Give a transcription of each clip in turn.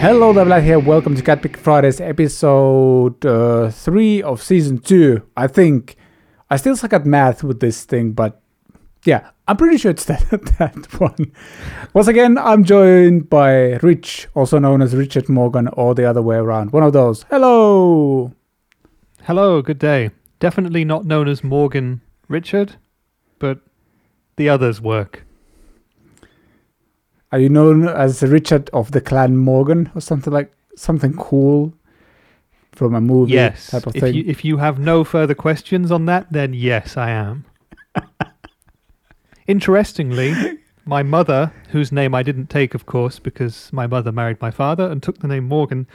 Hello there, Vlad here. Welcome to Cat Pick Fridays, episode uh, three of season two. I think I still suck at math with this thing, but yeah, I'm pretty sure it's that that one. Once again, I'm joined by Rich, also known as Richard Morgan, or the other way around. One of those. Hello. Hello, good day. Definitely not known as Morgan Richard, but the others work. Are you known as Richard of the Clan Morgan or something like something cool from a movie Yes. type of If thing? you if you have no further questions on that, then yes, I am. Interestingly, my mother, whose name I didn't take, of course, because my mother married my father and took the name Morgan,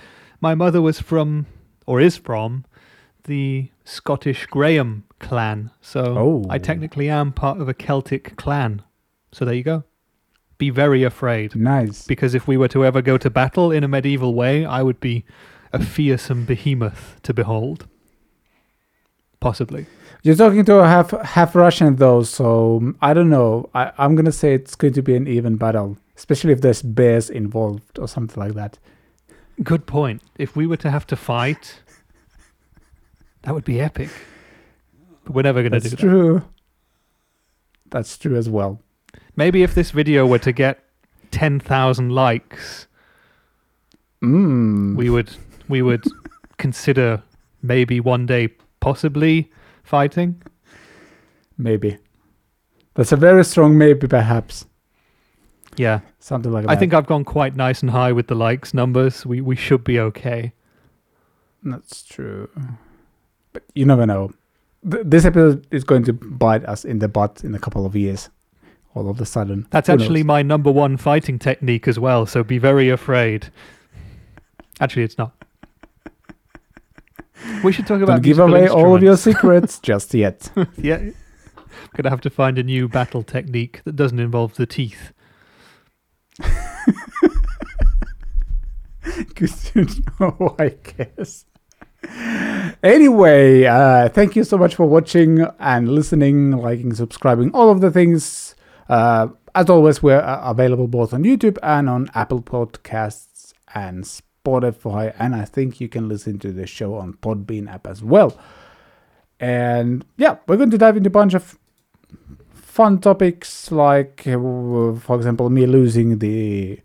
my mother was from, or is from, the Scottish Graham clan. So Oh. I technically am part of a Celtic clan. So there you go. Be very afraid. nice. Because if we were to ever go to battle in a medieval way, I would be a fearsome behemoth to behold. Possibly. You're talking to a half half Russian though, so um, I don't know. I, I'm gonna say it's going to be an even battle, especially if there's bears involved or something like that. Good point. If we were to have to fight, that would be epic. But we're never going to do That's that. true. That's true as well. Maybe if this video were to get 10,000 likes, Mm. we would we would consider maybe one day possibly fighting. maybe. That's a very strong maybe, perhaps Yeah. something like that. I think I've gone quite nice and high with the likes numbers. We we should be okay. that's true. But you never know. Th- this episode is going to bite us in the butt in a couple of years. All of a sudden. That's actually my number one fighting technique as well, so be very afraid. Actually, it's not. We should talk about Don't give away all of your secrets just yet. yeah. Gonna have to find a new battle technique that doesn't involve the teeth. Good to know, I guess. Anyway, uh, thank you so much for watching and listening, liking, subscribing, all of the things. Uh, as always, we're uh, available both on YouTube and on Apple Podcasts and Spotify. And I think you can listen to the show on Podbean app as well. And yeah, we're going to dive into a bunch of fun topics like, uh, for example, me losing the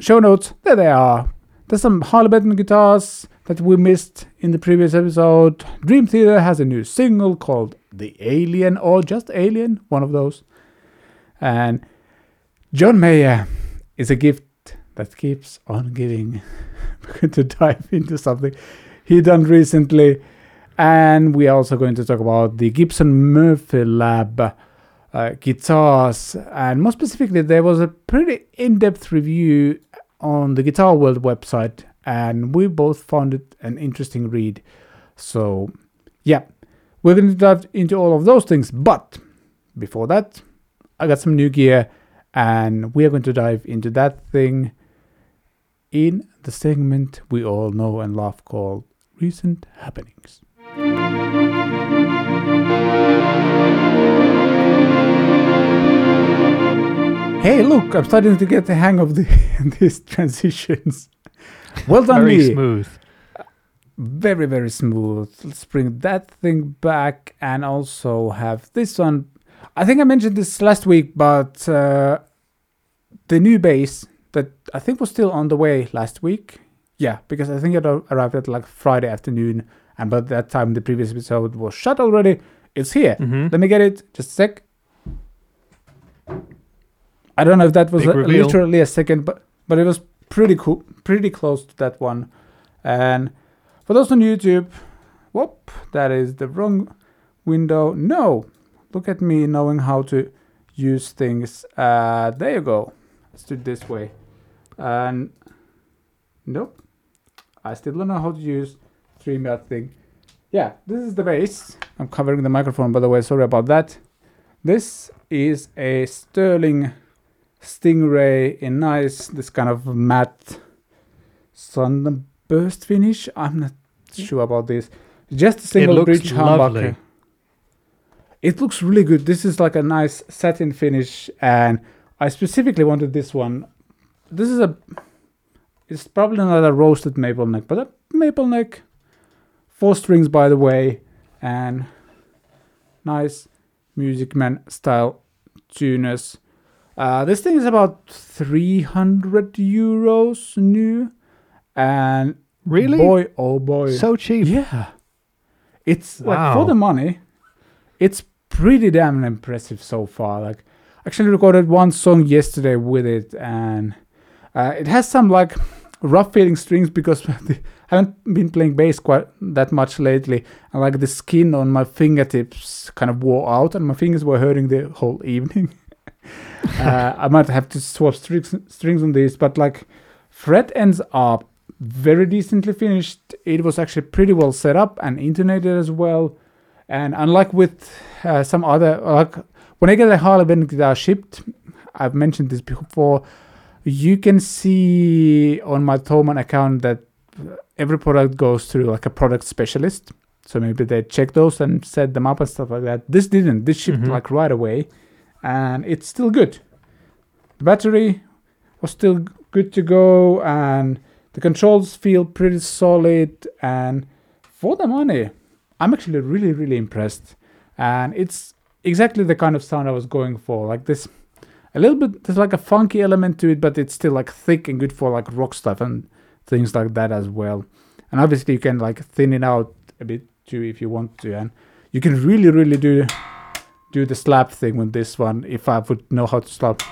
show notes. There they are. There's some Harley Benton guitars that we missed in the previous episode. Dream Theater has a new single called The Alien or just Alien, one of those. And John Mayer is a gift that keeps on giving. We're going to dive into something he done recently. And we are also going to talk about the Gibson Murphy Lab uh, guitars. And more specifically, there was a pretty in depth review on the Guitar World website, and we both found it an interesting read. So, yeah, we're going to dive into all of those things. But before that, I got some new gear, and we are going to dive into that thing in the segment we all know and love called Recent Happenings. Hey, look, I'm starting to get the hang of the, these transitions. Well done, Very me. smooth. Very, very smooth. Let's bring that thing back and also have this one. I think I mentioned this last week, but uh, the new bass that I think was still on the way last week. Yeah, because I think it arrived at like Friday afternoon, and by that time the previous episode was shut already. It's here. hmm Let me get it. Just a sec. I don't know if that was a, literally a second, but but it was pretty cool, pretty close to that one. And for those on YouTube, whoop, that is the wrong window. No, look at me knowing how to use things. Uh, there you go. Let's do it this way. And nope, I still don't know how to use StreamYard thing. Yeah, this is the bass. I'm covering the microphone, by the way. Sorry about that. This is a Sterling Stingray in nice, this kind of matte sunburst finish. I'm not sure about this. Just a single looks bridge lovely. It looks really good. This is like a nice satin finish, and I specifically wanted this one. This is a It's probably not a roasted maple neck, but a maple neck. Four strings, by the way, and nice Music Man style tuners. Uh, this thing is about 300 euros new, and Really? boy, oh boy, So cheap. yeah, it's like for the money, it's pretty damn impressive so far. Like, actually recorded one song yesterday with it, and uh, it has some like rough feeling strings because I haven't been playing bass quite that much lately, and like the skin on my fingertips kind of wore out, and my fingers were hurting the whole evening. uh, I might have to swap strings strings on these, but like fret ends are very decently finished. It was actually pretty well set up and intonated as well. And unlike with uh, some other, like when I get a Harley Benton guitar shipped, I've mentioned this before. You can see on my Thomann account that every product goes through like a product specialist. So maybe they check those and set them up and stuff like that. This didn't. This shipped Mhm. like right away, and it's still good. The battery was still good to go, and the controls feel pretty solid. And for the money, I'm actually really, really impressed. And it's exactly the kind of sound I was going for. Like this, a little bit. There's like a funky element to it, but it's still like thick and good for like rock stuff and things like that as well. And obviously, you can like thin it out a bit too if you want to, and you can really, really do do the slap thing with this one if I would know how to slap.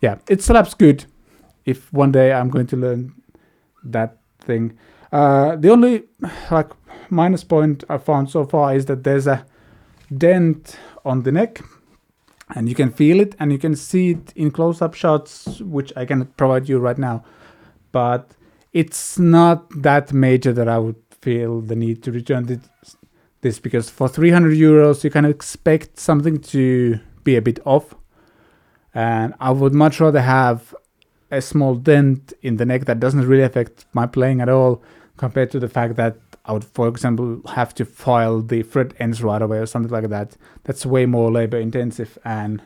Yeah, it slaps good. If one day I'm going to learn that thing, uh, the only like minus point I found so far is that there's a dent on the neck, and you can feel it and you can see it in close-up shots, which I can provide you right now. But it's not that major that I would feel the need to return this, this because for 300 euros you can expect something to be a bit off and I would much rather have a small dent in the neck that doesn't really affect my playing at all compared to the fact that I would for example have to file the fret ends right away or something like that that's way more labor intensive and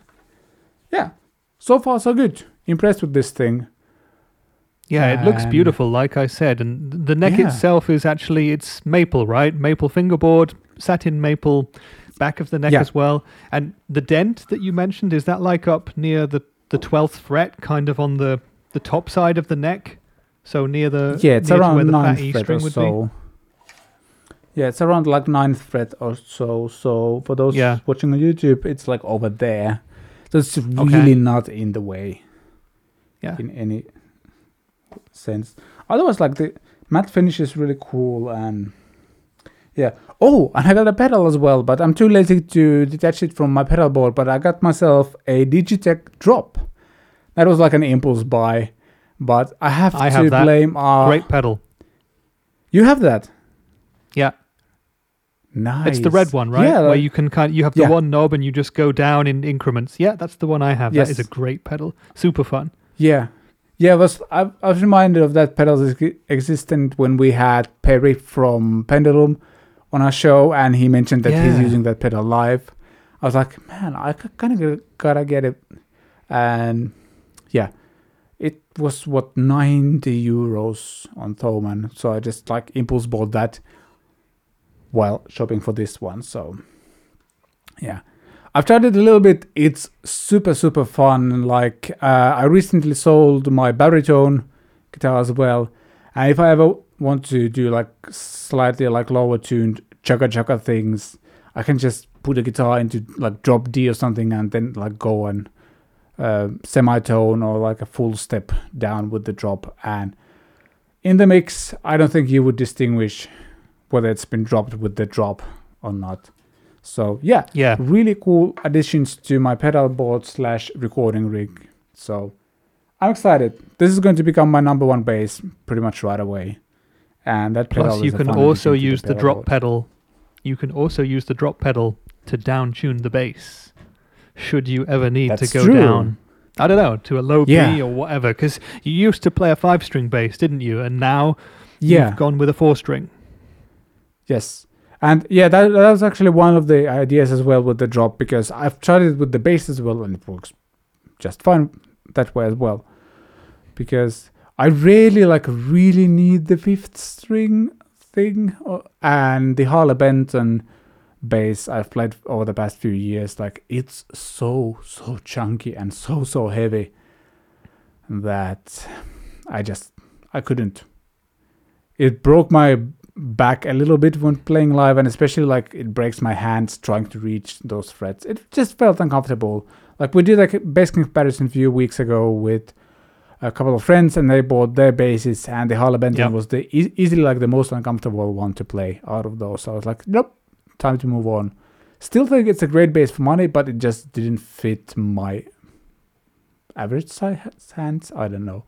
yeah so far so good impressed with this thing Yeah, it looks beautiful, like I said, and the neck Yeah. itself is actually it's maple, right? Maple fingerboard, satin maple, back of the neck Yeah. as well, and the dent that you mentioned is that like up near the the twelfth fret, kind of on the the top side of the neck, so near the yeah it's around the fat ninth E fret or string would be. so. Yeah it's around like ninth fret or so. So for those Yeah. watching on youtube it's like over there. So it's really not in the way. Yeah, in any sense. Otherwise like the matte finish is really cool and yeah. Oh and i got a pedal as well but i'm too lazy to detach it from my pedal board but i got myself a digitech drop. That was like an impulse buy but i have I to have that. blame our great pedal. you have that Yeah, Nice. it's the red one, right? Yeah. Where you can kind of, you have the Yeah. one knob and you just go down in increments. Yeah, that's the one I have. That is a great pedal. Super fun. yeah. Yeah, I was I, I was reminded of that pedal ex- existent when we had Perry from Pendulum on our show, and he mentioned that he's using that pedal live. I was like, man, I kind of gotta get it, and yeah, it was what ninety euros on Thomann, so I just like impulse bought that while shopping for this one. So yeah, I've tried it a little bit. It's super super fun. Like uh, I recently sold my baritone guitar as well, and if I ever want to do like slightly like lower tuned chugga chugga things, I can just put a guitar into like drop D or something, and then like go and uh, semitone or like a full step down with the drop. And in the mix, I don't think you would distinguish whether it's been dropped with the drop or not. So yeah, Yeah, really cool additions to my pedal board slash recording rig. So I'm excited. This is going to become my number one bass pretty much right away. And that pedal Plus, you can also use the pedal drop board. pedal. You can also use the drop pedal to down tune the bass. Should you ever need That's to go true. down, I don't know, to a low Yeah. B or whatever, because you used to play a five string bass, didn't you? And now Yeah. you've gone with a four string. Yes. And yeah, that, that was actually one of the ideas as well with the drop because I've tried it with the bass as well and it works just fine that way as well, because I really like really need the fifth string thing, uh, and the Harley Benton bass I've played over the past few years. Like it's so so chunky and so so heavy that I just I couldn't. It broke my back a little bit when playing live, and especially like it breaks my hands trying to reach those frets. It just felt uncomfortable. Like we did like a bass comparison a few weeks ago with a couple of friends, and they bought their basses, and the Harley Benton Yep. was the e- easily like the most uncomfortable one to play out of those. So I was like, nope, time to move on. Still think it's a great bass for money, but it just didn't fit my average size hands. I don't know.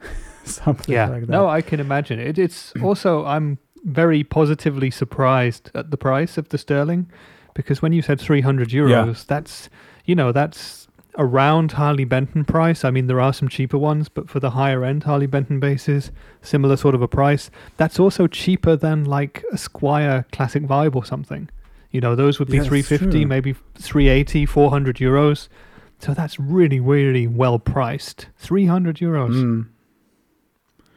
Something Yeah, like that. no, I can imagine it. It's also I'm very positively surprised at the price of the sterling because when you said 300 euros, that's you know that's around Harley Benton price. I mean, there are some cheaper ones, but for the higher end Harley Benton basses, similar sort of a price. That's also cheaper than like a Squier Classic Vibe or something. You know, those would be that's 350, true. maybe 380, 400 euros. So that's really, really well priced. 300 euros. Mm.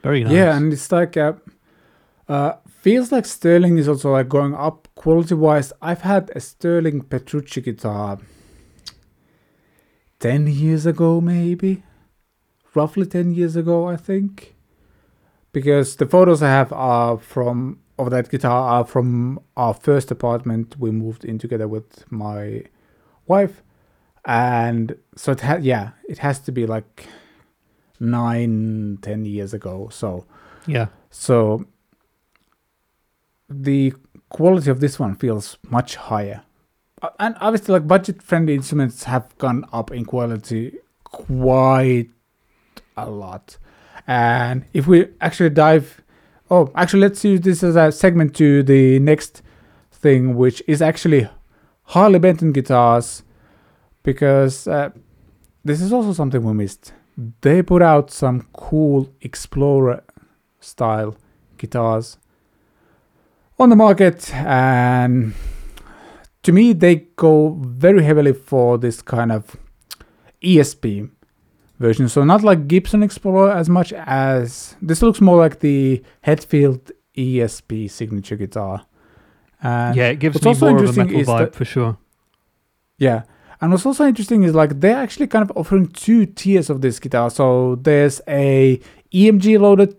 Very nice. Yeah, and it's like uh, uh, feels like Sterling is also like going up quality wise. I've had a Sterling Petrucci guitar ten years ago, maybe roughly ten years ago, I think, because the photos I have are from of that guitar are from our first apartment we moved in together with my wife, and so it had yeah, it has to be like nine, ten years ago. So yeah. so the quality of this one feels much higher. Uh, And obviously like budget friendly instruments have gone up in quality quite a lot. And if we actually dive oh actually let's use this as a segment to the next thing which is actually Harley Benton guitars because uh, this is also something we missed. They put out some cool Explorer style guitars on the market and to me they go very heavily for this kind of ESP version so not like Gibson Explorer as much as this looks more like the Hetfield ESP signature guitar and yeah, it gives me more of a metal vibe that- for sure. yeah. And what's also interesting is like they're actually kind of offering two tiers of this guitar. So there's a EMG loaded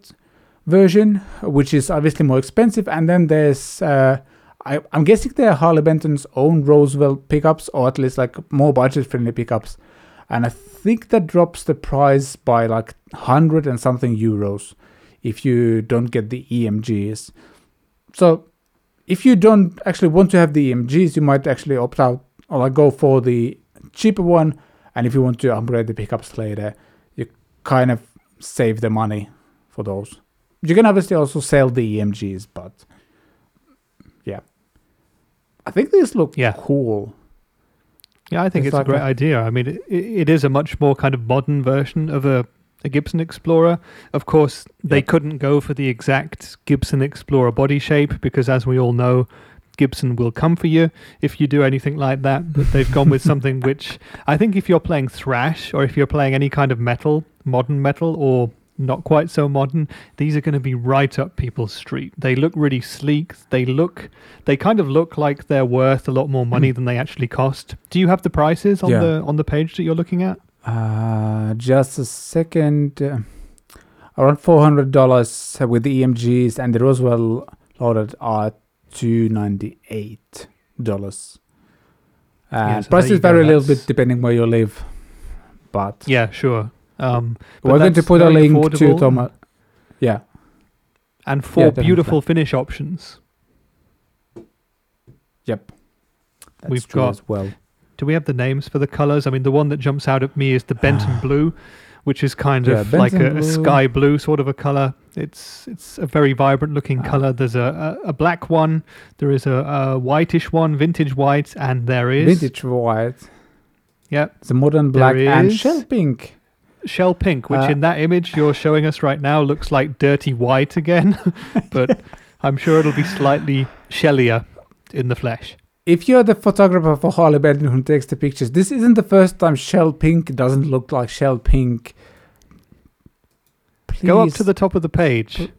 version, which is obviously more expensive, and then there's uh, I, I'm guessing they're Harley Benton's own Roswell pickups, or at least like more budget friendly pickups. And I think that drops the price by like hundred and something euros if you don't get the EMGs. So if you don't actually want to have the EMGs, you might actually opt out or like go for the cheaper one. And if you want to upgrade the pickups later, you kind of save the money for those. You can obviously also sell the EMGs, but I think these look Yeah. cool. Yeah, I think It's it's, like a great a- idea. I mean, it, it is a much more kind of modern version of a, a Gibson Explorer. Of course, they couldn't go for the exact Gibson Explorer body shape because, as we all know, Gibson will come for you if you do anything like that. But they've gone with something which I think if you're playing thrash or if you're playing any kind of metal, modern metal, or not quite so modern, these are going to be right up people's street. They look really sleek. They look, they kind of look like they're worth a lot more money than they actually cost. Do you have the prices on Yeah. the on the page that you're looking at? Uh, just a second. Uh, around four hundred dollars with the EMGs and the Roswell loaded are two ninety eight dollars. Yeah, And so prices vary a little bit depending where you live, but Yeah, sure. Um, we're going to put a link to Thomann. Yeah, and four definitely. beautiful finish options. yep. That's We've got- as well. Do we have the names for the colors? I mean, the one that jumps out at me is the Benton blue, which is kind Yeah, of like a, a sky blue sort of a color. It's it's a very vibrant looking Ah. color. There's a, a, a black one, there is a, a whitish one, vintage white, and there is Vintage white, yeah the modern black, and shell pink. Shell pink, which Uh, in that image you're showing us right now looks like dirty white again, but I'm sure it'll be slightly shellier in the flesh. if you're the photographer for Harley Benton who takes the pictures, this isn't the first time Shell Pink doesn't look like Shell Pink. Please. Go up to the top of the page.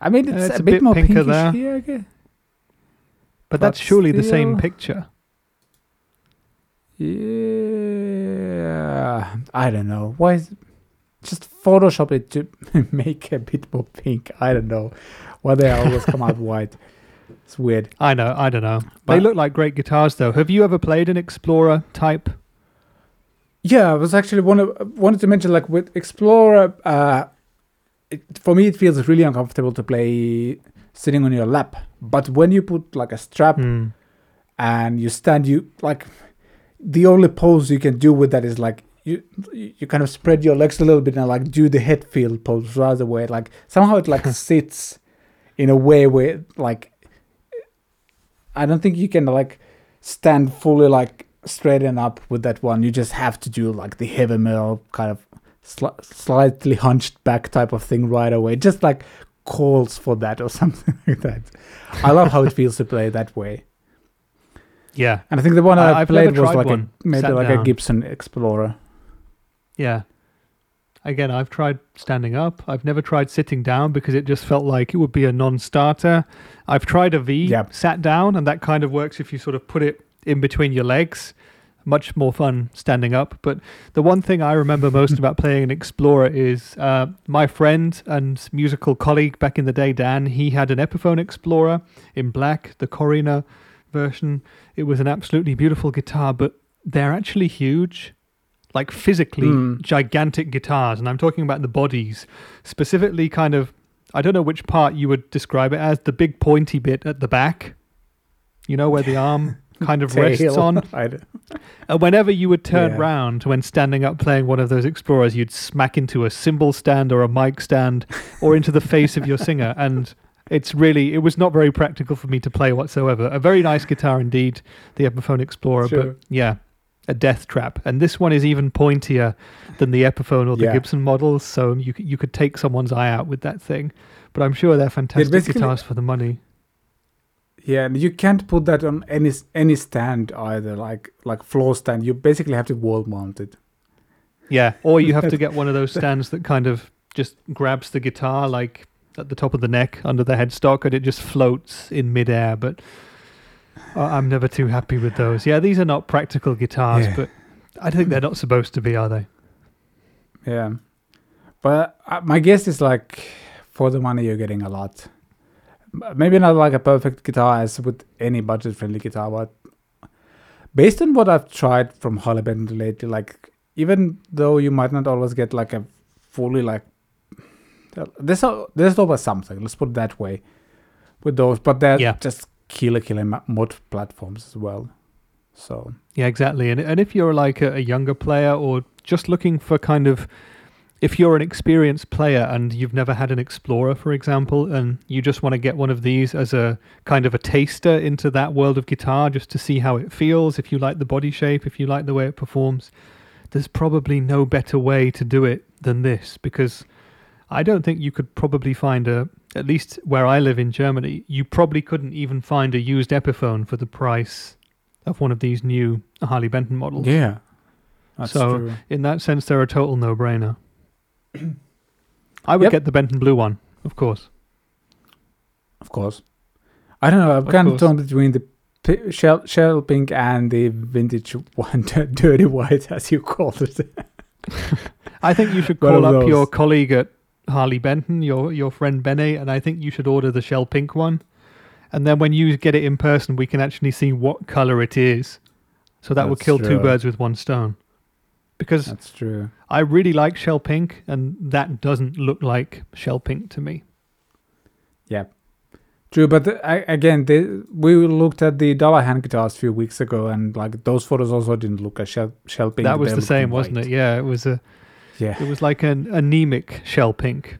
I mean, Uh, it's, it's a, bit, more pinker pinkish there. here. I guess. But But that's surely the same picture. Yeah, I don't know. Why is it? just Photoshop it to make a bit more pink? I don't know. Why they always come out white? It's weird. I know, I don't know. they look like great guitars though. Have you ever played an Explorer type? Yeah, I was actually one wanted to mention like with Explorer. Uh, it, for me, it feels really uncomfortable to play sitting on your lap. But when you put like a strap Hmm. and you stand, you like the only pose you can do with that is like you you kind of spread your legs a little bit and like do the Hetfield pose rather where like somehow it like sits in a way where like I don't think you can like stand fully like straighten up with that one. You just have to do like the heavy metal kind of sli- slightly hunched back type of thing right away. It just like calls for that or something like that. I love how it feels to play that way. Yeah, And I think the one I- I, played was like one, a, maybe like a. Gibson Explorer. Yeah. Again, I've tried standing up. I've never tried sitting down because it just felt like it would be a non-starter. I've tried a V, Yep. sat down, and that kind of works if you sort of put it in between your legs. Much more fun standing up. But the one thing I remember most about playing an Explorer is uh, my friend and musical colleague back in the day, Dan. He had an Epiphone Explorer in black, the Korina version. It was an absolutely beautiful guitar, but they're actually huge, like physically Mm. gigantic guitars. And I'm talking about the bodies, specifically kind of. I don't know which part you would describe it as the big pointy bit at the back. You know where the arm kind of rests on. And whenever you would turn Yeah. round when standing up playing one of those Explorers, you'd smack into a cymbal stand or a mic stand or into the face of your singer. And it's really, it was not very practical for me to play whatsoever. A very nice guitar indeed, the Epiphone Explorer, Sure. but yeah, a death trap. And this one is even pointier than the Epiphone or the Yeah. Gibson models. So you, you could take someone's eye out with that thing. But I'm sure they're fantastic guitars for the money. yeah, and you can't put that on any any stand either, like like floor stand. You basically have to wall mount it. Yeah, or you have to get one of those stands that kind of just grabs the guitar like at the top of the neck under the headstock and it just floats in midair. But uh, I'm never too happy with those. Yeah, these are not practical guitars, Yeah. but I think they're not supposed to be, are they? Yeah, but my guess is like for the money you're getting a lot. Maybe not like a perfect guitar as with any budget-friendly guitar, but based on what I've tried from Harley Benton lately, like even though you might not always get like a fully like there's there's always something. Let's put it that way with those, but they're Yeah. just killer killer mod platforms as well. So Yeah, exactly. And and if you're like a, a younger player or just looking for kind of if you're an experienced player and you've never had an Explorer, for example, and you just want to get one of these as a kind of a taster into that world of guitar just to see how it feels, if you like the body shape, if you like the way it performs, there's probably no better way to do it than this because I don't think you could probably find a, at least where I live in Germany, you probably couldn't even find a used Epiphone for the price of one of these new Harley Benton models. yeah, that's So- true. In that sense, they're a total no-brainer. I would Yep. get the Benton Blue one, of course. Of course. I don't know. I'm Of kind course. of torn between the p- shell, shell pink and the vintage one, dirty white, as you called it. I think you should call up your colleague at Harley Benton, your your friend Bene, and I think you should order the shell pink one. And then when you get it in person, we can actually see what color it is. So that would kill two birds with one stone. Because That's true. I really like shell pink, and that doesn't look like shell pink to me. Yeah, true, but the, I, again, the, we looked at the Dullahan guitars a few weeks ago, and like those photos also didn't look as shell, shell pink. that was the same, wasn't it? Yeah, it was a Yeah. it was like an anemic shell pink.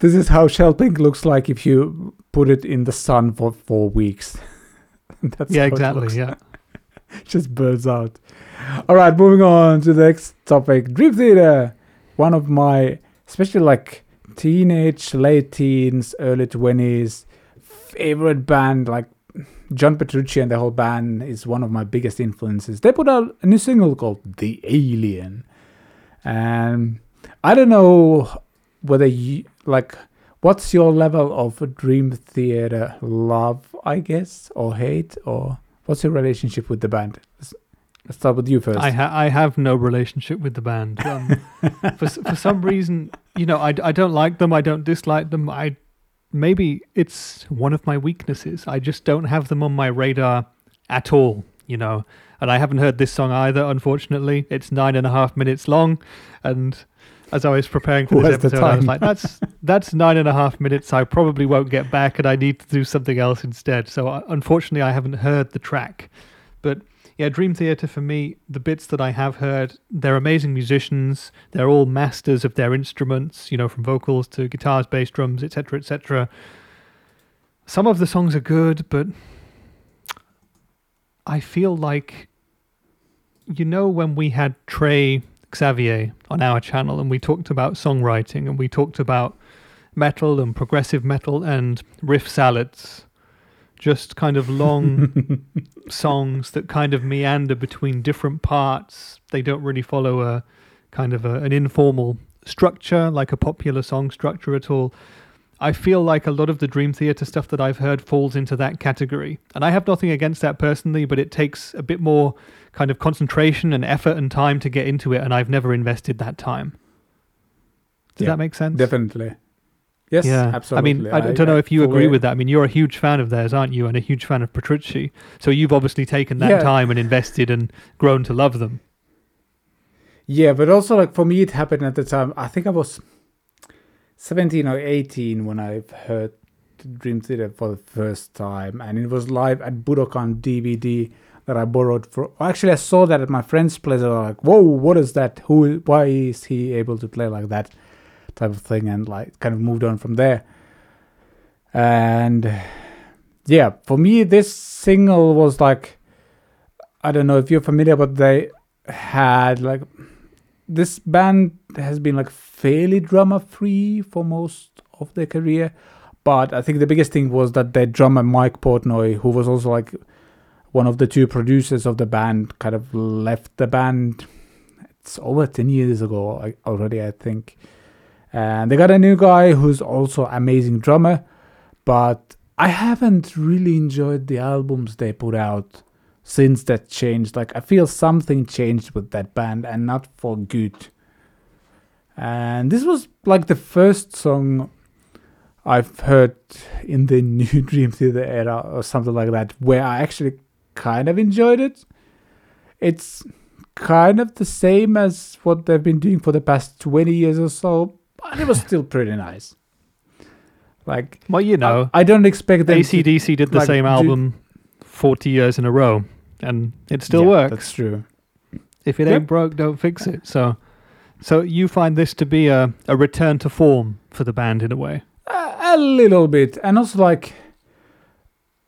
This is how shell pink looks like if you put it in the sun for four weeks. That's yeah, exactly. Yeah. just burns out. All right, moving on to the next topic. Dream Theater, one of my, especially like teenage, late teens, early 20s, favorite band, like John Petrucci and the whole band is one of my biggest influences. They put out a new single called The Alien. And I don't know whether you, like, what's your level of Dream Theater love, I guess, or hate, or what's your relationship with the band? Let's, start with you first. I ha- I have no relationship with the band. Um, for for some reason, you know, I, I don't like them. I don't dislike them. I maybe it's one of my weaknesses. I just don't have them on my radar at all. You know, and I haven't heard this song either. Unfortunately, it's nine and a half minutes long, and as I was preparing for this Where's episode, I was like, "That's that's nine and a half minutes. I probably won't get back, and I need to do something else instead." So, uh, unfortunately, I haven't heard the track. But yeah, Dream Theater for me, the bits that I have heard, they're amazing musicians. They're all masters of their instruments, you know, from vocals to guitars, bass, drums, etc., etc. Some of the songs are good, but I feel like, you know, when we had Trey Xavier on our channel and we talked about songwriting and we talked about metal and progressive metal and riff salads, just kind of long songs that kind of meander between different parts. They don't really follow a kind of a, an informal structure like a popular song structure at all. I feel like a lot of the Dream Theater stuff that I've heard falls into that category. And I have nothing against that personally, but it takes a bit more kind of concentration and effort and time to get into it, and I've never invested that time. Does Yeah, that make sense? Definitely. Yes, yeah, absolutely. I mean, I, don't know if you agree fully- with that. I mean, you're a huge fan of theirs, aren't you? And a huge fan of Petrucci. So you've obviously taken that Yeah. time and invested and grown to love them. Yeah, but also like for me, it happened at the time. I think I was seventeen or eighteen when I heard Dream Theater for the first time, and it was live at Budokan DVD that I borrowed for. Actually, I saw that at my friend's place. I was like, "Whoa, what is that? Who? Why is he able to play like that?" Type of thing, and like kind of moved on from there. And yeah, for me, this single was like, I don't know if you're familiar, but they had like this band has been like fairly drummer free for most of their career. But i think the biggest thing was that their drummer mike portnoy who was also like one of the two producers of the band kind of left the band. It's over 10 years ago already i think and they got a new guy who's also amazing drummer but i haven't really enjoyed the albums they put out since that changed. Like I feel something changed with that band and not for good. And this was like the first song I've heard in the new Dream Theater era or something like that where I actually kind of enjoyed it. It's kind of the same as what they've been doing for the past 20 years or so, but it was still pretty nice. Like Well, you know, I, I don't expect them to ACDC did the like, same do- album 40 years in a row, and it still Yeah, works. That's true. If it Yep. ain't broke, don't fix it. So, so you find this to be a, a return to form for the band in a way. A, a little bit, and also like,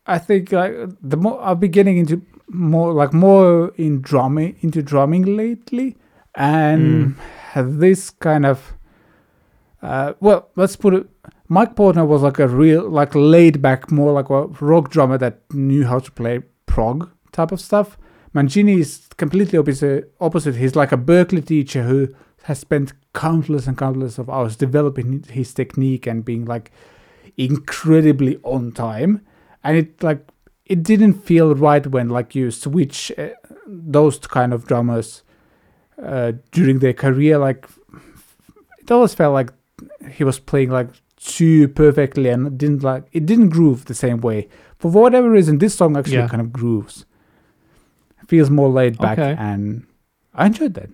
I think like the more I've been getting into more like more in drumming into drumming lately, and mm. this kind of, uh, well, let's put it. Mike Portnoy was like a real like laid back, more like a rock drummer that knew how to play prog type of stuff. Mangini is completely opposite. Opposite. He's like a Berklee teacher who has spent countless and countless of hours developing his technique and being like incredibly on time. And it like it didn't feel right when like you switch uh, those kind of drummers uh, during their career. Like it always felt like he was playing like too perfectly and didn't like it didn't groove the same way. For whatever reason, this song actually Yeah. kind of grooves. Feels more laid back, Okay. and I enjoyed that.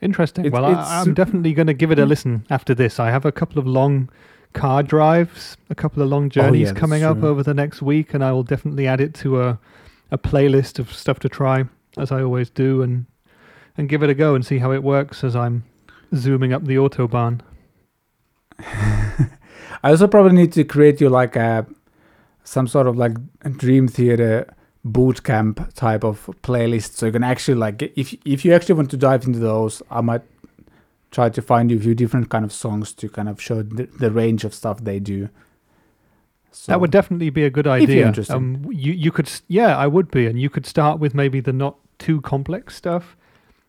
Interesting. It- well, it's- I, I'm definitely going to give it a listen after this. I have a couple of long car drives, a couple of long journeys Oh, yeah, coming up true. over the next week, and I will definitely add it to a a playlist of stuff to try, as I always do, and and give it a go and see how it works as I'm zooming up the autobahn. I also probably need to create you like a some sort of like dream theater boot camp type of playlist so you can actually like get, if if you actually want to dive into those I might try to find you a few different kind of songs to kind of show the, the range of stuff they do. So, That would definitely be a good idea. Um, you you could yeah, I would be, and you could start with maybe the not too complex stuff.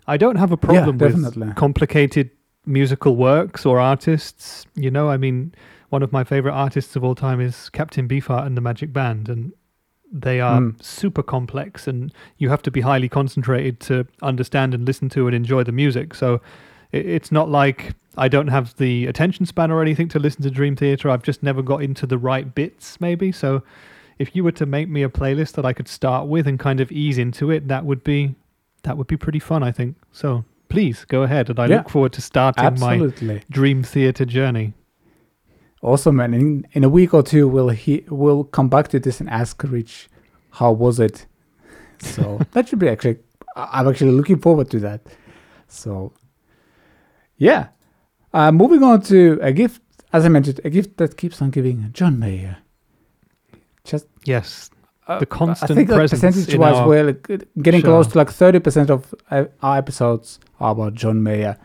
I don't have a problem with complicated musical works or artists. You know, I mean, one of my favorite artists of all time is Captain Beefheart and the Magic Band, and they are Mm. super complex, and you have to be highly concentrated to understand and listen to and enjoy the music. So it, it's not like I don't have the attention span or anything to listen to Dream Theater. I've just never got into the right bits, maybe. So if you were to make me a playlist that I could start with and kind of ease into it, that would be that would be pretty fun, I think. So please go ahead, and I Yeah. look forward to starting my Dream Theater journey. awesome. And in, in a week or two, we'll he we'll come back to this and ask Rich, how was it? So that should be actually. I'm actually looking forward to that. So, yeah. Uh, moving on to a gift, as I mentioned, a gift that keeps on giving. John Mayer. Just Yes, uh, The constant I think like presence percentage in wise, we're like, getting show. close to like thirty percent of uh, our episodes are about John Mayer,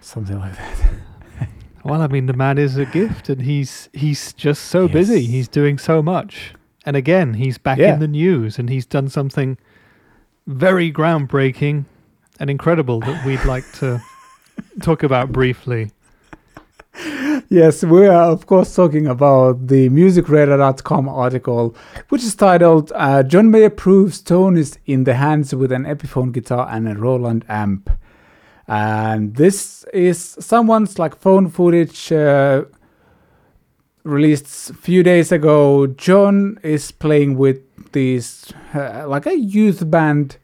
something like that. Well, I mean, the man is a gift, and he's he's just so busy. He's doing so much, and again, he's back Yeah. in the news, and he's done something very groundbreaking and incredible that we'd like to talk about briefly. Yes, we are of course talking about the musicradar.com article, which is titled uh, John Mayer proves tone is in the hands with an Epiphone guitar and a Roland amp. And this is someone's like phone footage uh, released a few days ago. John is playing with this uh, like a youth band,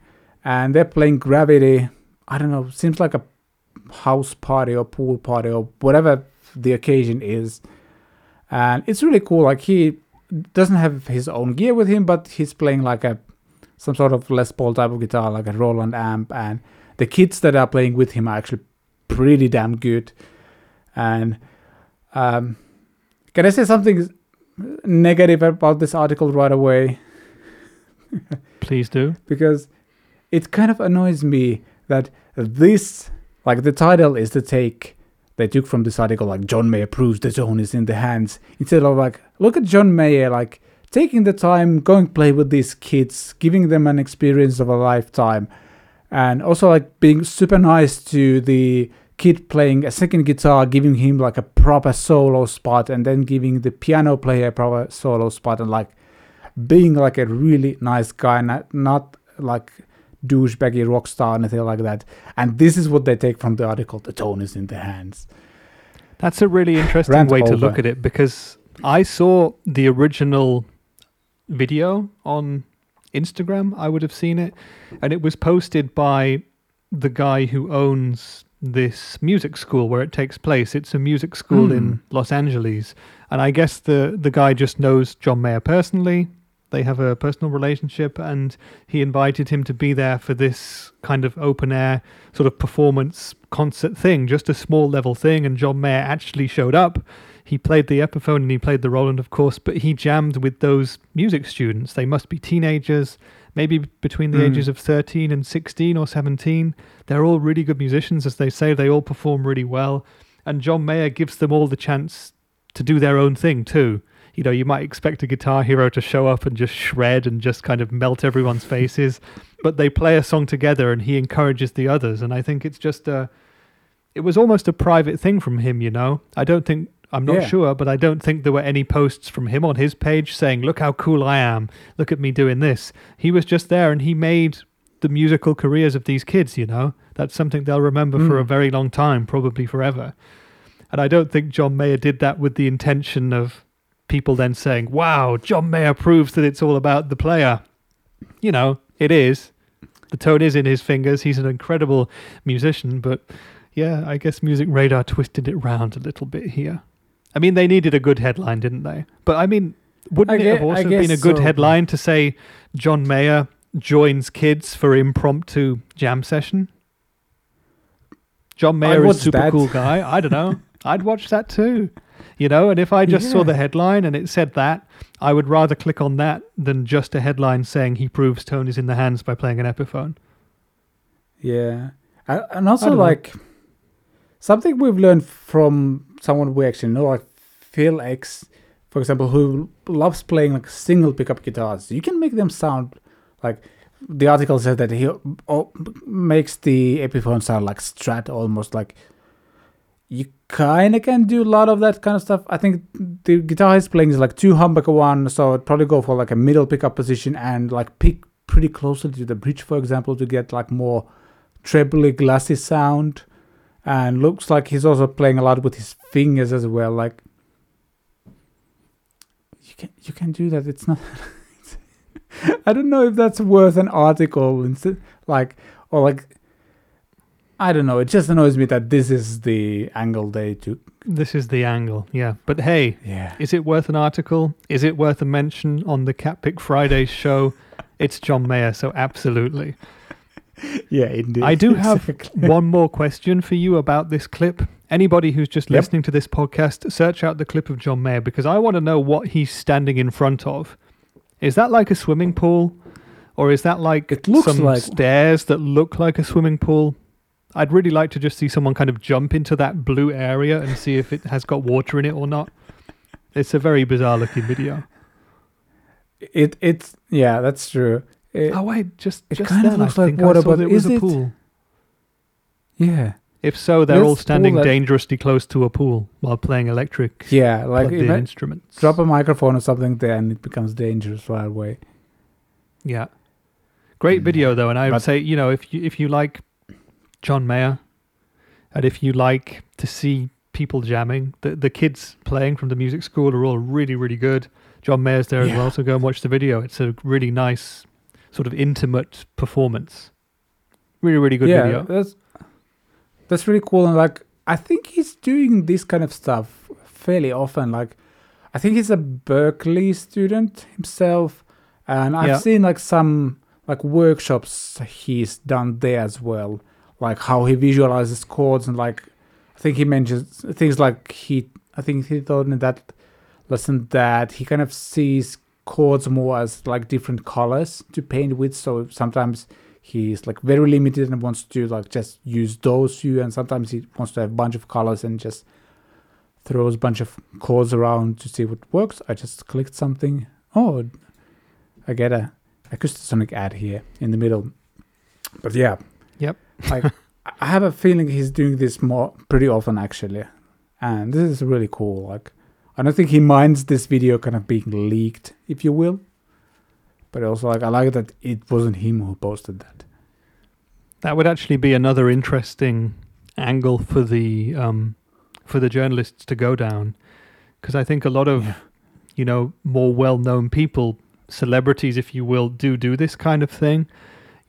and they're playing Gravity. I don't know, seems like a house party or pool party or whatever the occasion is. And it's really cool. Like he doesn't have his own gear with him, but he's playing like a some sort of Les Paul type of guitar, like a Roland amp, and the kids that are playing with him are actually pretty damn good. And um, can I say something negative about this article right away? Please do. because it kind of annoys me that this, like the title is the take they took from this article, like John Mayer proves the zone is in the hands, instead of like, look at John Mayer, like taking the time, going play with these kids, giving them an experience of a lifetime, and also like being super nice to the kid playing a second guitar, giving him like a proper solo spot, and then giving the piano player a proper solo spot, and like being like a really nice guy, not not like douchebaggy rock star, anything like that. And this is what they take from the article. The tone is in the hands. That's a really interesting Rant way to look at it because I saw the original video on Instagram. I would have seen it, and it was posted by the guy who owns this music school where it takes place. It's a music school Hmm. in Los Angeles, and I guess the the guy just knows John Mayer personally. They have a personal relationship, and he invited him to be there for this kind of open air sort of performance concert thing, just a small level thing. And John Mayer actually showed up. He played the Epiphone and he played the Roland, of course, but he jammed with those music students. They must be teenagers, maybe between the Mm. ages of 13 and 16 or 17. They're all really good musicians, as they say. They all perform really well. And John Mayer gives them all the chance to do their own thing, too. You know, you might expect a guitar hero to show up and just shred and just kind of melt everyone's faces, but they play a song together and he encourages the others. And I think it's just a, it was almost a private thing from him, you know? I don't think, I'm not Yeah. sure, but I don't think there were any posts from him on his page saying, look how cool I am. Look at me doing this. He was just there and he made the musical careers of these kids, you know? That's something they'll remember for Mm. a very long time, probably forever. And I don't think John Mayer did that with the intention of people then saying, wow, John Mayer proves that it's all about the player. You know, it is. The tone is in his fingers. He's an incredible musician, but yeah, I guess Music Radar twisted it round a little bit here. I mean, they needed a good headline, didn't they? But I mean, wouldn't I it have also been a good so. headline to say John Mayer joins kids for impromptu jam session? John Mayer is super that. cool guy. I don't know. I'd watch that too. You know, and if I just saw the headline and it said that, I would rather click on that than just a headline saying he proves tone is in the hands by playing an Epiphone. Yeah, and also don't know. like something we've learned from someone we actually know, like Phil X, for example, who loves playing like single pickup guitars. You can make them sound like the article says that he makes the Epiphone sound like Strat, almost like you kind of can do a lot of that kind of stuff. I think the guitar he's playing is like two humbucker one, so I'd probably go for like a middle pickup position and like pick pretty closely to the bridge, for example, to get like more trebly glassy sound. And looks like he's also playing a lot with his fingers as well. Like you can you can do that. It's not. I don't know if that's worth an article instead, like or like. I don't know. It just annoys me that this is the angle they took. This is the angle, yeah. But hey, Yeah. is it worth an article? Is it worth a mention on the Cat Pick Fridays show? It's John Mayer, so absolutely. Yeah, indeed. I do have Exactly. one more question for you about this clip. Anybody who's just Yep. listening to this podcast, search out the clip of John Mayer because I want to know what he's standing in front of. Is that like a swimming pool? Or is that like It looks some like- stairs that look like a swimming pool? I'd really like to just see someone kind of jump into that blue area and see if it has got water in it or not. It's a very bizarre looking video. It it's yeah, that's true. It- Oh wait, just it just kind of then I looks like water, but it was is a it- pool. yeah, If so, they're all standing that- dangerously close to a pool while playing electric yeah. Like plugged-in instruments. drop a microphone or something there, and it becomes dangerous right away. Yeah. Great Mm. video though, and I would But- say, you know, if you if you like John Mayer and if you like to see people jamming, the the kids playing from the music school are all really, really good. John Mayer's there as well, so go and watch the video. It's a really nice, sort of intimate performance. Really, really good yeah, video. that's that's really cool. And like, I think he's doing this kind of stuff fairly often. Like, I think he's a Berklee student himself, and I've Yeah. seen like some like workshops he's done there as well. Like how he visualizes chords and like, I think he mentions things like he. I think he told in that lesson that he kind of sees chords more as like different colors to paint with. So sometimes he's like very limited and wants to like just use those few and sometimes he wants to have a bunch of colors and just throws a bunch of chords around to see what works i just clicked something oh i get a acoustasonic ad here in the middle but yeah Yep. like i have a feeling he's doing this more pretty often actually and this is really cool like i don't think he minds this video kind of being leaked if you will but also like i like that it wasn't him who posted that That would actually be another interesting angle for the um, for the journalists to go down, because I think a lot of Yeah. you know more well-known people, celebrities, if you will, do do this kind of thing.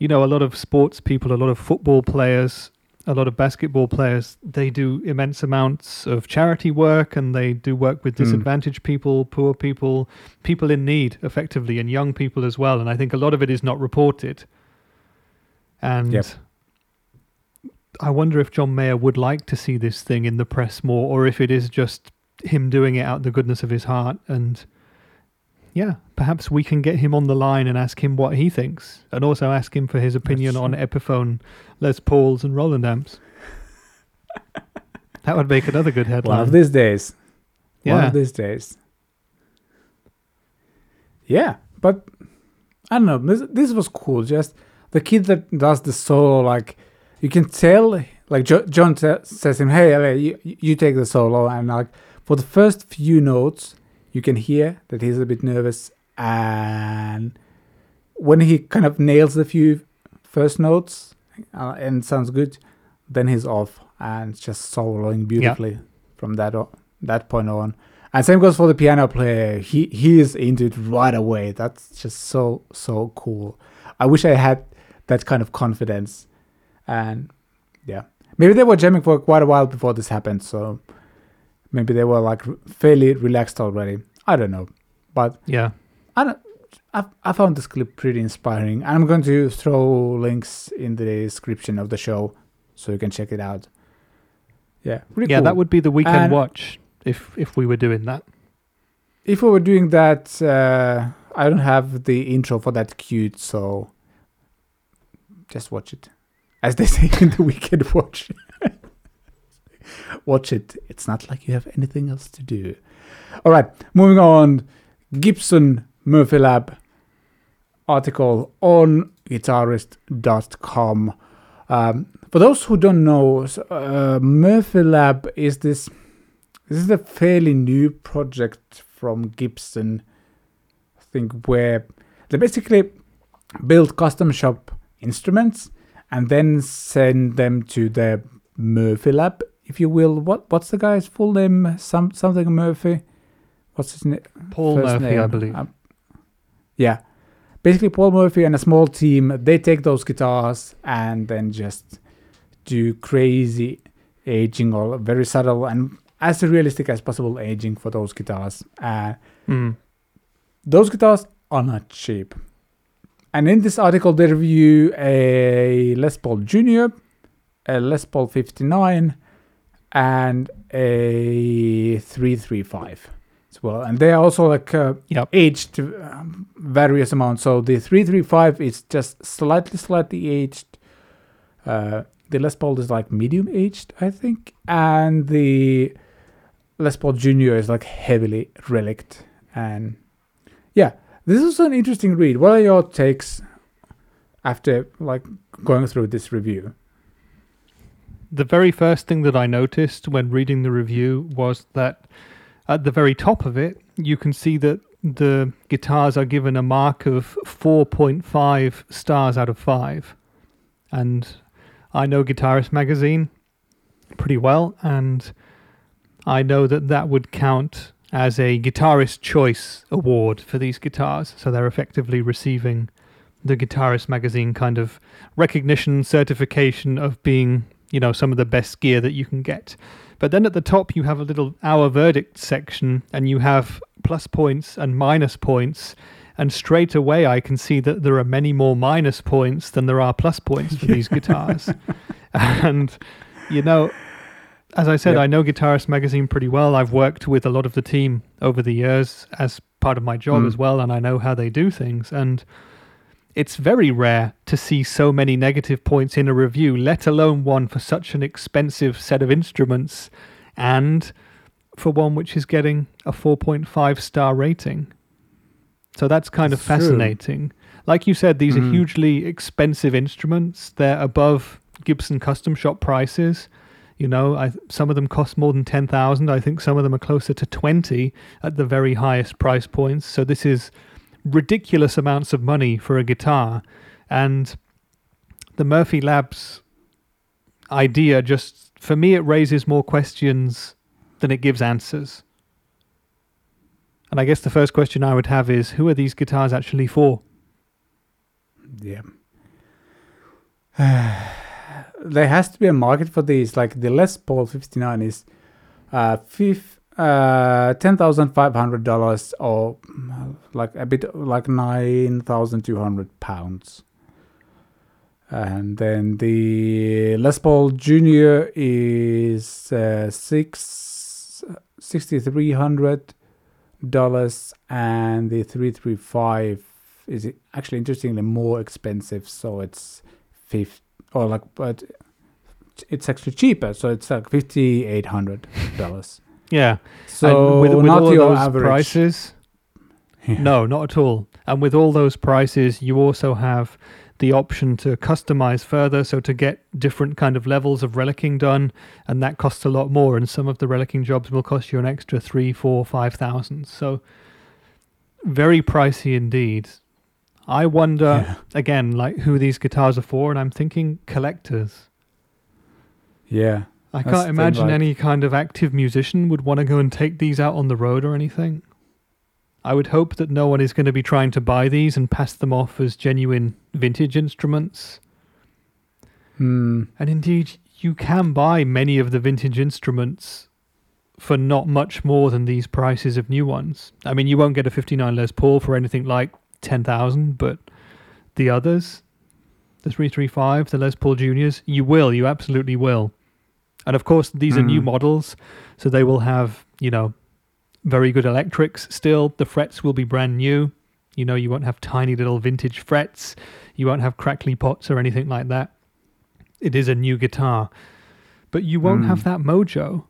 You know, a lot of sports people, a lot of football players, a lot of basketball players, they do immense amounts of charity work and they do work with Hmm. disadvantaged people, poor people, people in need, effectively, and young people as well. And I think a lot of it is not reported. And Yep. I wonder if John Mayer would like to see this thing in the press more, or if it is just him doing it out of the goodness of his heart. And yeah, perhaps we can get him on the line and ask him what he thinks, and also ask him for his opinion on Epiphone, Les Pauls, and Roland amps. that would make another good headline. one of these days Yeah. one of these days yeah but i don't know this, this was cool just the kid that does the solo like you can tell like jo- john t- says him hey LA, you, you take the solo and like for the first few notes you can hear that he's a bit nervous and when he kind of nails the few first notes uh, and sounds good then he's off and just soloing beautifully from that o- that point on. And same goes for the piano player. He he is into it right away. That's just so so cool. I wish i had that kind of confidence. And yeah. Maybe they were jamming for quite a while before this happened so maybe they were like fairly relaxed already i don't know but yeah. I, don't, I, I found this clip pretty inspiring. I'm going to throw links in the description of the show so you can check it out. Yeah, yeah, cool. that would be the weekend And- watch if if we were doing that. If we were doing that, uh, I don't have the intro for that cute, so just watch it. As they say in the weekend watch. Watch it. It's not like you have anything else to do. All right, moving on. Gibson Murphy Lab article on guitarist.com. Um, for those who don't know, uh, Murphy Lab is this. This is a fairly new project from Gibson. I think where they basically build custom shop instruments and then send them to the Murphy Lab, if you will. What what's the guy's full name? Some something Murphy. What's his name? Paul First Murphy, I believe. Um, yeah. Basically, Paul Murphy and a small team, they take those guitars and then just do crazy aging or very subtle and as realistic as possible aging for those guitars. Uh, Mm. those guitars are not cheap. And in this article, they review a Les Paul Junior, a Les Paul 59, and a 335 as well. And they are also like uh, Yep. aged um, various amounts. So the 335 is just slightly, slightly aged. Uh, the Les Paul is like medium aged, I think. And the Les Paul Junior is like heavily relict. And yeah, this is an interesting read. What are your takes after like going through this review? The very first thing that I noticed when reading the review was that at the very top of it, you can see that the guitars are given a mark of 4.5 stars out of 5. And I know Guitarist Magazine pretty well, and I know that that would count as a Guitarist Choice Award for these guitars. So they're effectively receiving the Guitarist Magazine kind of recognition, certification of being, you know, some of the best gear that you can get. But then at the top, you have a little Our Verdict section, and you have plus points and minus points. And straight away, I can see that there are many more minus points than there are plus points for these guitars. and, you know, as I said, Yep. I know Guitarist Magazine pretty well. I've worked with a lot of the team over the years as part of my job Mm. as well, and I know how they do things. And it's very rare to see so many negative points in a review, let alone one for such an expensive set of instruments and for one which is getting a 4.5 star rating. So that's kind of It's true. fascinating. Like you said, these are Mm. hugely expensive instruments. They're above Gibson custom shop prices. You know, I, some of them cost more than 10,000. I think some of them are closer to 20 at the very highest price points. So this is ridiculous amounts of money for a guitar. And the Murphy Labs idea just, for me, it raises more questions than it gives answers. And I guess the first question I would have is who are these guitars actually for? Yeah. there has to be a market for these. Like the Les Paul 59 is uh, fif- uh, $10,500 or mm, like a bit like 9,200 pounds. And then the Les Paul Junior is uh, six sixty three hundred dollars, and the three three five is actually interestingly more expensive. So it's fifth or like, but it's actually cheaper. So it's like fifty eight hundred dollars. Yeah. So and with, all those average prices, Yeah. no, not at all. And with all those prices, you also have the option to customize further, so to get different kind of levels of relicking done, and that costs a lot more. And some of the relicking jobs will cost you an extra three, four, five thousand. So very pricey indeed. I wonder Yeah. again, like who these guitars are for, and I'm thinking collectors. Yeah. I That's can't imagine like- any kind of active musician would want to go and take these out on the road or anything. I would hope that no one is going to be trying to buy these and pass them off as genuine vintage instruments. Hmm. And indeed, you can buy many of the vintage instruments for not much more than these prices of new ones. I mean, you won't get a 59 Les Paul for anything like 10,000, but the others, the 335, the Les Paul Juniors, you will, you absolutely will. And of course, these are new Mm. models, so they will have, you know, very good electrics still. The frets will be brand new. You know, you won't have tiny little vintage frets. You won't have crackly pots or anything like that. It is a new guitar. but you won't Mm. have that mojo.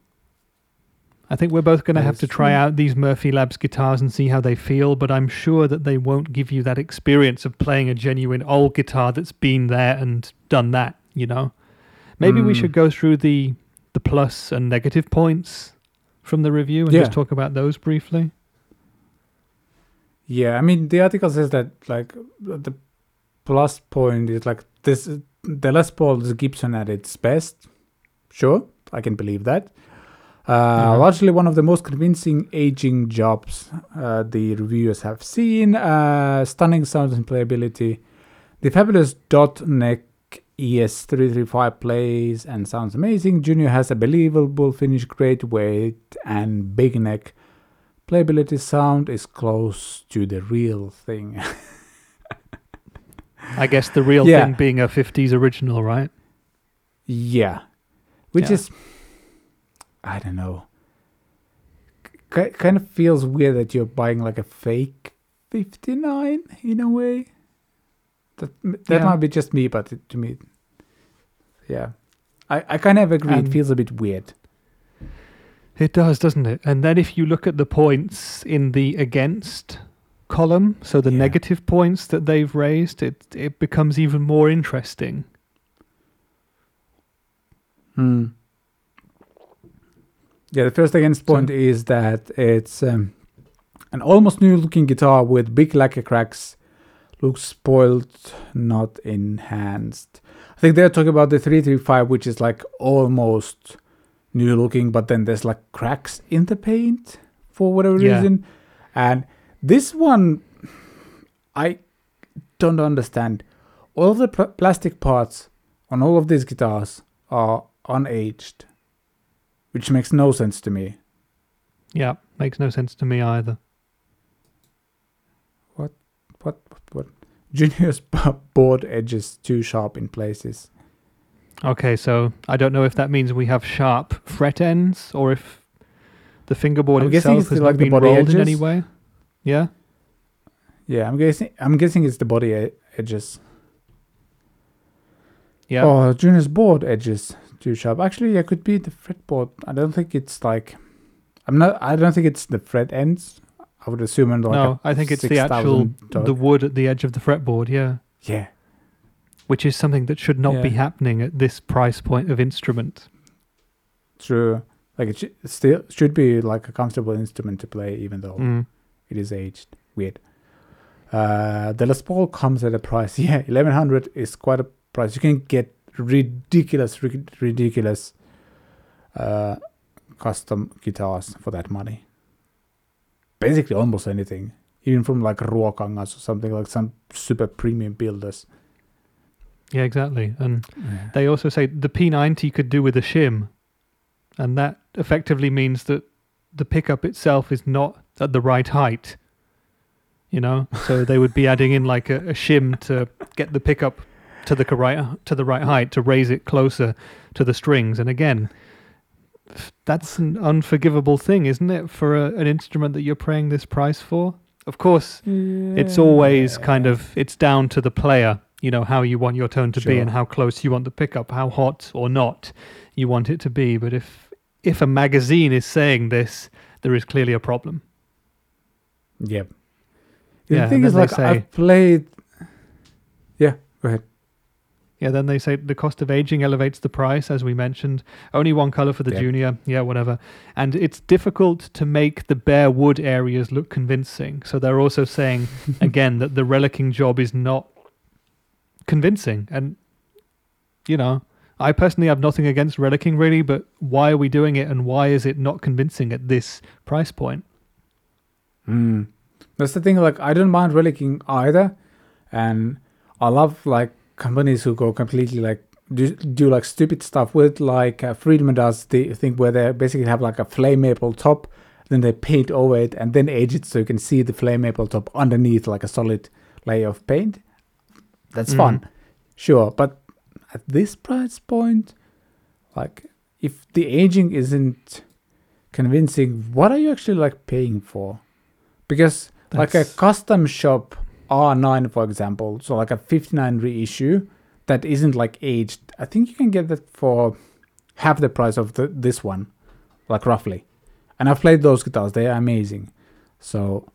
I think we're both going to have to try out these Murphy Labs guitars and see how they feel, but I'm sure that they won't give you that experience of playing a genuine old guitar that's been there and done that, you know. Maybe we Mm. should go through the the plus and negative points from the review and Yeah. just talk about those briefly. Yeah, I mean the article says that like the plus point is like this the Les Paul is Gibson at its best. Sure, I can believe that. Uh, Yeah. Largely one of the most convincing aging jobs uh, the reviewers have seen. Uh, stunning sound and playability. The fabulous dot neck ES335 plays and sounds amazing. Junior has a believable finish, great weight, and big neck. Playability sound is close to the real thing. I guess the real Yeah. thing being a 50s original, right? yeah. Which Yeah. is, I don't know. K- kind of feels weird that you're buying like a fake 59 in a way. That, that Yeah. might be just me, but it, to me, yeah. I, I kind of agree. And- it feels a bit weird. It does, doesn't it? And then if you look at the points in the against column, so the Yeah. negative points that they've raised, it it becomes even more interesting. Hmm. Yeah, the first against point is that it's um, an almost new looking guitar with big lacquer cracks, looks spoiled, not enhanced. Think they're talking about the 335, which is like almost new looking, but then there's like cracks in the paint for whatever Yeah. reason. And this one, I don't understand. All the pl- plastic parts on all of these guitars are unaged, which makes no sense to me. Yeah, makes no sense to me either. What? What? What? Junior's board edges too sharp in places. Okay, so I don't know if that means we have sharp fret ends or if the fingerboard I'm itself it's has the- like the been body rolled in any way. Yeah. Yeah, I'm guessing. I'm guessing it's the body e- edges. Yeah. Oh, Junior's board edges too sharp. Actually, it could be the fretboard. I don't think it's like. I'm not. I don't think it's the fret ends. I would assume on like no, I think it's the actual 6,000 dot. the wood at the edge of the fretboard. Yeah. yeah. Which is something that should not be happening at this price point of instrument. True. Like it should, still should be like a comfortable instrument to play, even though Mm. it is aged. Weird. Uh, the Les Paul comes at a price. Yeah, eleven hundred is quite a price. You can get ridiculous, ri- ridiculous uh, custom guitars for that money. Basically, almost anything, even from like Ruokangas or something like some super premium builders. Yeah, exactly. And they also say the P90 could do with a shim, and that effectively means that the pickup itself is not at the right height. You know, so they would be adding in like a, a shim to get the pickup to the right to the right height to raise it closer to the strings. And again, that's an unforgivable thing, isn't it, for a, an instrument that you're paying this price for? Of course, it's always kind of it's down to the player you know how you want your tone to be and how close you want the pickup how hot or not you want it to be but if if a magazine is saying this there is clearly a problem Yep. Yeah, the and thing is, like say- I've played. Yeah, go ahead. Yeah then they say the cost of aging elevates the price as we mentioned only one color for the Yep. junior yeah whatever and it's difficult to make the bare wood areas look convincing so they're also saying again that the relicking job is not convincing and you know i personally have nothing against relicking really but why are we doing it and why is it not convincing at this price point Mm. That's the thing. Like, I don't mind relicking either, and I love like companies who go completely like do, do like stupid stuff with like uh, Friedman does the thing where they basically have like a flame maple top, then they paint over it and then age it so you can see the flame maple top underneath like a solid layer of paint. That's Mm. fun, sure, but at this price point, like if the aging isn't convincing, what are you actually like paying for? Because like a custom shop R9, for example, so like a 59 reissue that isn't like aged, I think you can get that for half the price of the, this one, like roughly. And I've played those guitars; they are amazing. So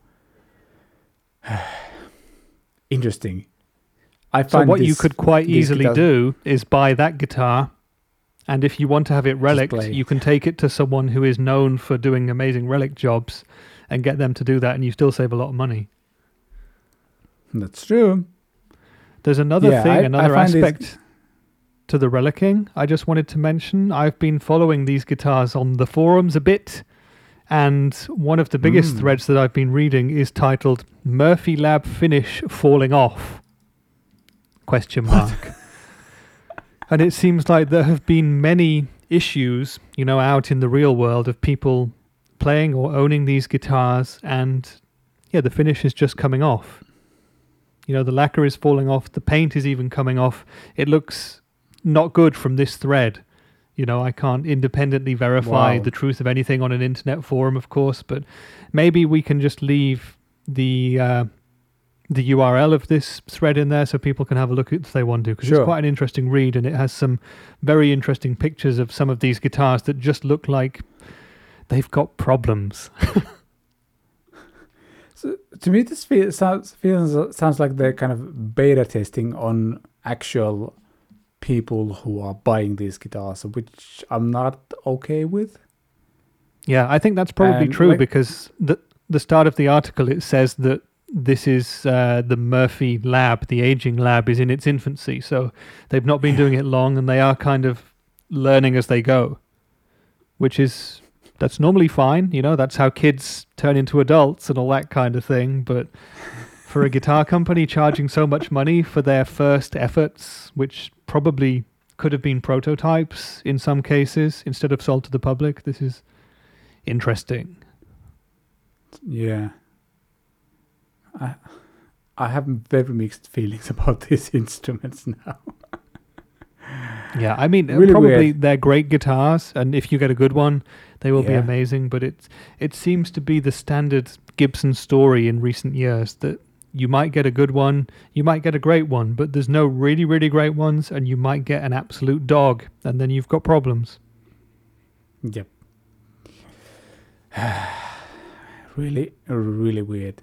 interesting. I find So what you could quite easily guitars- do is buy that guitar, and if you want to have it relic, you can take it to someone who is known for doing amazing relic jobs, and get them to do that, and you still save a lot of money. That's true. There's another Yeah, thing, I- I another this- aspect to the relicing. I just wanted to mention I've been following these guitars on the forums a bit, and one of the biggest Mm. threads that I've been reading is titled "Murphy Lab Finish Falling Off?" Question mark. and it seems like there have been many issues, you know, out in the real world of people playing or owning these guitars, and yeah, the finish is just coming off. You know, the lacquer is falling off, the paint is even coming off. It looks not good from this thread. You know, I can't independently verify Wow. the truth of anything on an internet forum, of course, but maybe we can just leave the uh, the URL of this thread in there so people can have a look if they want to, because Sure. it's quite an interesting read and it has some very interesting pictures of some of these guitars that just look like they've got problems. To me, this feel, sounds feels sounds like they're kind of beta testing on actual people who are buying these guitars, which I'm not okay with. Yeah, I think that's probably And, true like- because the the start of the article it says that this is uh, the Murphy lab, the aging lab is in its infancy, so they've not been doing it long and they are kind of learning as they go, which is that's normally fine, you know, that's how kids turn into adults and all that kind of thing, but for a guitar company charging so much money for their first efforts, which probably could have been prototypes in some cases instead of sold to the public, this is interesting. Yeah. I I have very mixed feelings about these instruments now. Yeah, I mean, Really probably weird. they're great guitars, and if you get a good one, they will be amazing. But it's it seems to be the standard Gibson story in recent years that you might get a good one, you might get a great one, but there's no really really great ones, and you might get an absolute dog, and then you've got problems. Yep. really, really weird.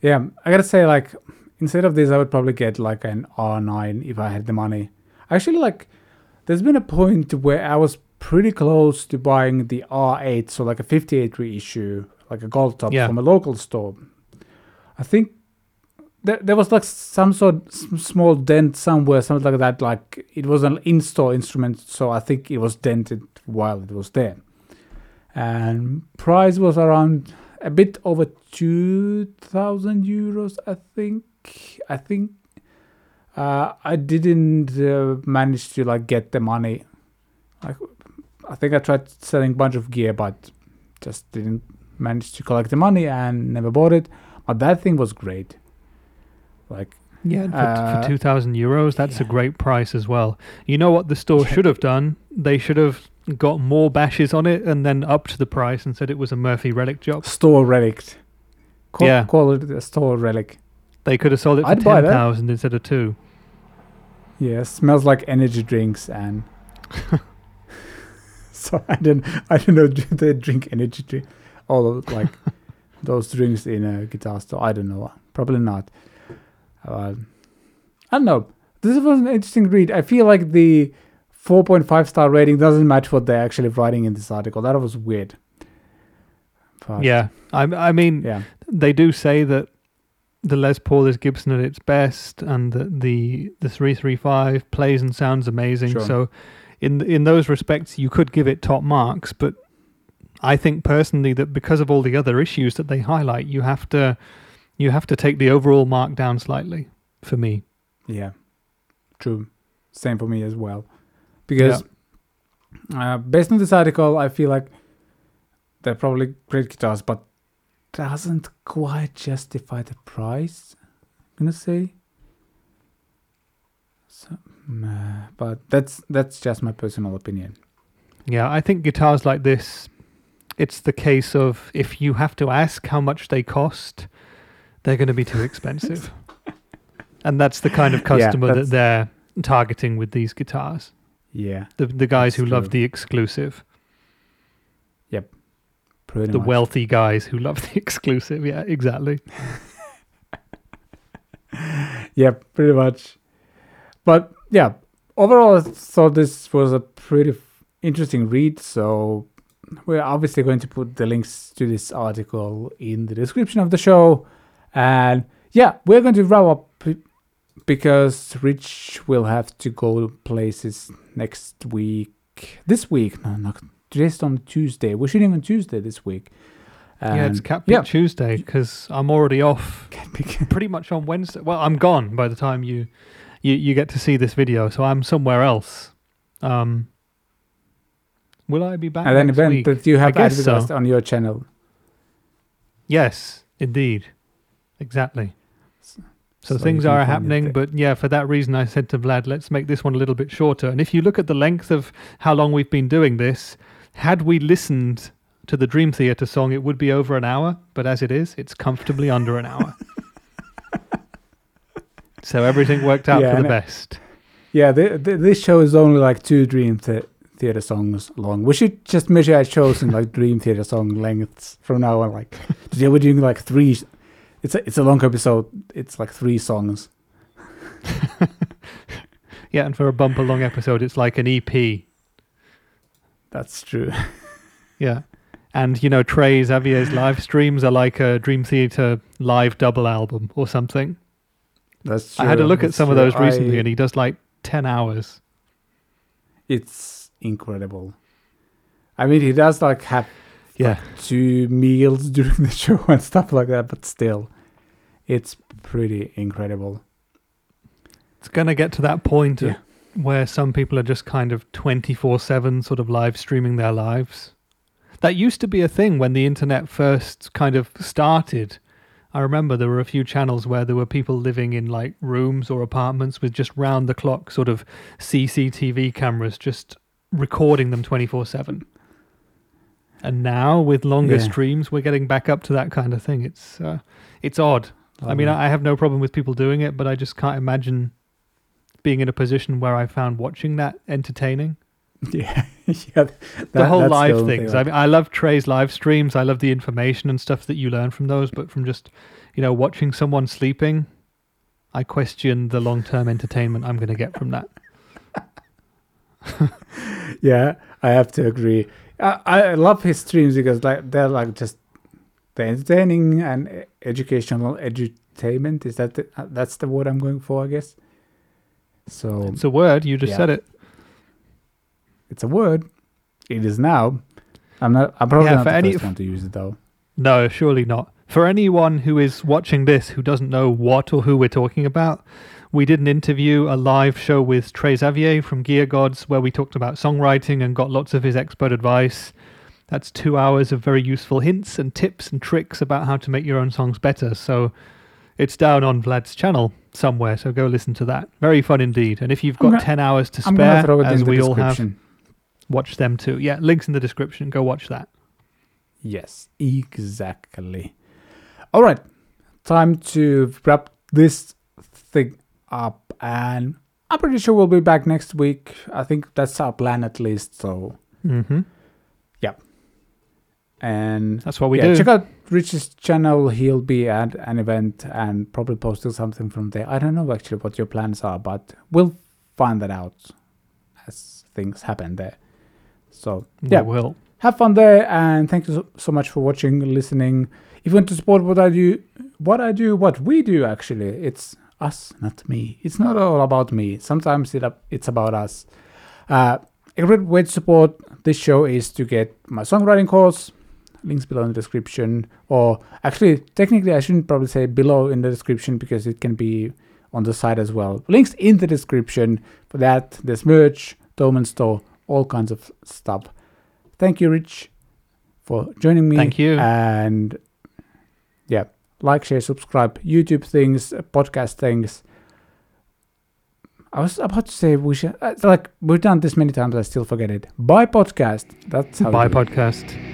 Yeah, I gotta say, like, instead of this, I would probably get like an R9 if I had the money. Actually, like, there's been a point where I was pretty close to buying the R8, so like a 58 reissue, like a gold top Yeah. from a local store. I think there, there was like some sort s- small dent somewhere, something like that. Like it was an in-store instrument, so I think it was dented while it was there. And price was around a bit over two thousand euros, I think. I think uh, I didn't uh, manage to like get the money. Like, I think I tried selling a bunch of gear, but just didn't manage to collect the money and never bought it. But that thing was great. Like Yeah, and for, Uh, for two thousand euros, that's a great price as well. You know what the store should have done? They should have got more bashes on it and then upped the price and said it was a Murphy relic job. store relic. Call, Yeah. call it a store relic. They could have sold it for I'd ten thousand instead of two. Yeah, smells like energy drinks and. so I don't, I don't know. Do they drink energy drink? All of like those drinks in a guitar store? I don't know. Probably not. Uh, I don't know. This was an interesting read. I feel like the 4.5 star rating doesn't match what they're actually writing in this article. That was weird. But, Yeah, I, I mean, Yeah. they do say that the Les Paul is Gibson at its best, and that the the three three five plays and sounds amazing. Sure. So, in in those respects, you could give it top marks. But I think personally that because of all the other issues that they highlight, you have to you have to take the overall mark down slightly. For me, Yeah, true. Same for me as well. Because uh, based on this article, I feel like they're probably great guitars, but doesn't quite justify the price. I'm gonna say. But that's that's just my personal opinion. yeah, I think guitars like this, it's the case of if you have to ask how much they cost, they're going to be too expensive. and that's the kind of Yeah, customer that they're targeting with these guitars. Yeah, The the guys who love the exclusive. Yep, Pretty the much. wealthy guys who love the exclusive. Yeah, exactly. Yeah, pretty much. But yeah, overall, I thought this was a pretty f- interesting read. So we're obviously going to put the links to this article in the description of the show. And yeah, we're going to wrap up because Rich will have to go places next week. This week, no, not just on Tuesday. We're shooting on Tuesday this week. yeah, it's And- Cat yeah. Tuesday because I'm already off pretty much on Wednesday. Well, I'm gone by the time you you, you get to see this video, so I'm somewhere else. Um, will I be back and then next event week? that you have guess so. advertised on your channel. Yes, indeed, exactly. So, So things are happening, but yeah, for that reason, I said to Vlad, let's make this one a little bit shorter. And if you look at the length of how long we've been doing this, had we listened to the Dream Theater song, it would be over an hour. But as it is, it's comfortably under an hour. so everything worked out Yeah, for the and it- best. Yeah, the, the, this show is only like two Dream the- Theater songs long. We should just measure our shows in like Dream Theater song lengths from now on. Like today we're doing like three. It's a it's a long episode. It's like three songs. Yeah, and for a bumper long episode, it's like an EP. That's true. Yeah. And, you know, Trey Xavier's live streams are like a Dream Theater live double album or something. That's true. I had a look at That's some of those recently, I- and he does like 10 hours. it's incredible. I mean, he does like have Yeah. two meals during the show and stuff like that, but still, it's pretty incredible. It's going to get to that point Yeah. where some people are just kind of 24 7 sort of live streaming their lives. That used to be a thing when the internet first kind of started. I remember there were a few channels where there were people living in like rooms or apartments with just round the clock sort of CCTV cameras just recording them 24 7. And now with longer Yeah. streams, we're getting back up to that kind of thing. It's uh, it's odd. I mean, I I have no problem with people doing it, but I just can't imagine being in a position where I found watching that entertaining. yeah, yeah. the whole that's the live things. thing, I mean, I love Trey's live streams. I love the information and stuff that you learn from those. But from just, you know, watching someone sleeping, I question the long term entertainment I'm going to get from that. yeah, I have to agree. I, I love his streams because like they're like just the entertaining and educational edutainment. Is that the, uh, that's the word I'm going for? I guess. So It's a word. You just Yeah. said it. It's a word. It is now. I'm not. I'm probably Yeah, not for the any- first one to use it though. No, surely not. For anyone who is watching this who doesn't know what or who we're talking about, we did an interview, a live show with Trey Xavier from Gear Gods, where we talked about songwriting and got lots of his expert advice. That's two hours of very useful hints and tips and tricks about how to make your own songs better. So it's down on Vlad's channel somewhere, so go listen to that. Very fun indeed. And if you've got gonna- 10 hours to spare, as we all have. Watch them too. Yeah, links in the description. Go watch that. Yes, exactly. All right, time to wrap this thing up, and I'm pretty sure we'll be back next week. I think that's our plan at least. So, hmm yeah, and That's what we yeah, do. check out Rich's channel. He'll be at an event and probably posting something from there. I don't know actually what your plans are, but we'll find that out as things happen there. So, yeah, We will. have fun there and thank you so, so much for watching listening. If you want to support what i do what i do what we do actually it's us not me. It's not all about me. Sometimes it, it's about us. Uh, a great way to support this show is to get my songwriting course. Links below in the description. Or actually technically i shouldn't probably say below in the description because it can be on the side as well. Links in the description for that. There's merch domain store all kinds of stuff thank you, Rich, for joining me. Thank you. And yeah, like, share, subscribe, YouTube things, uh, podcast things. I was about to say we should uh, like we've done this many times. I still forget it. Bye podcast. That's how. Do podcast.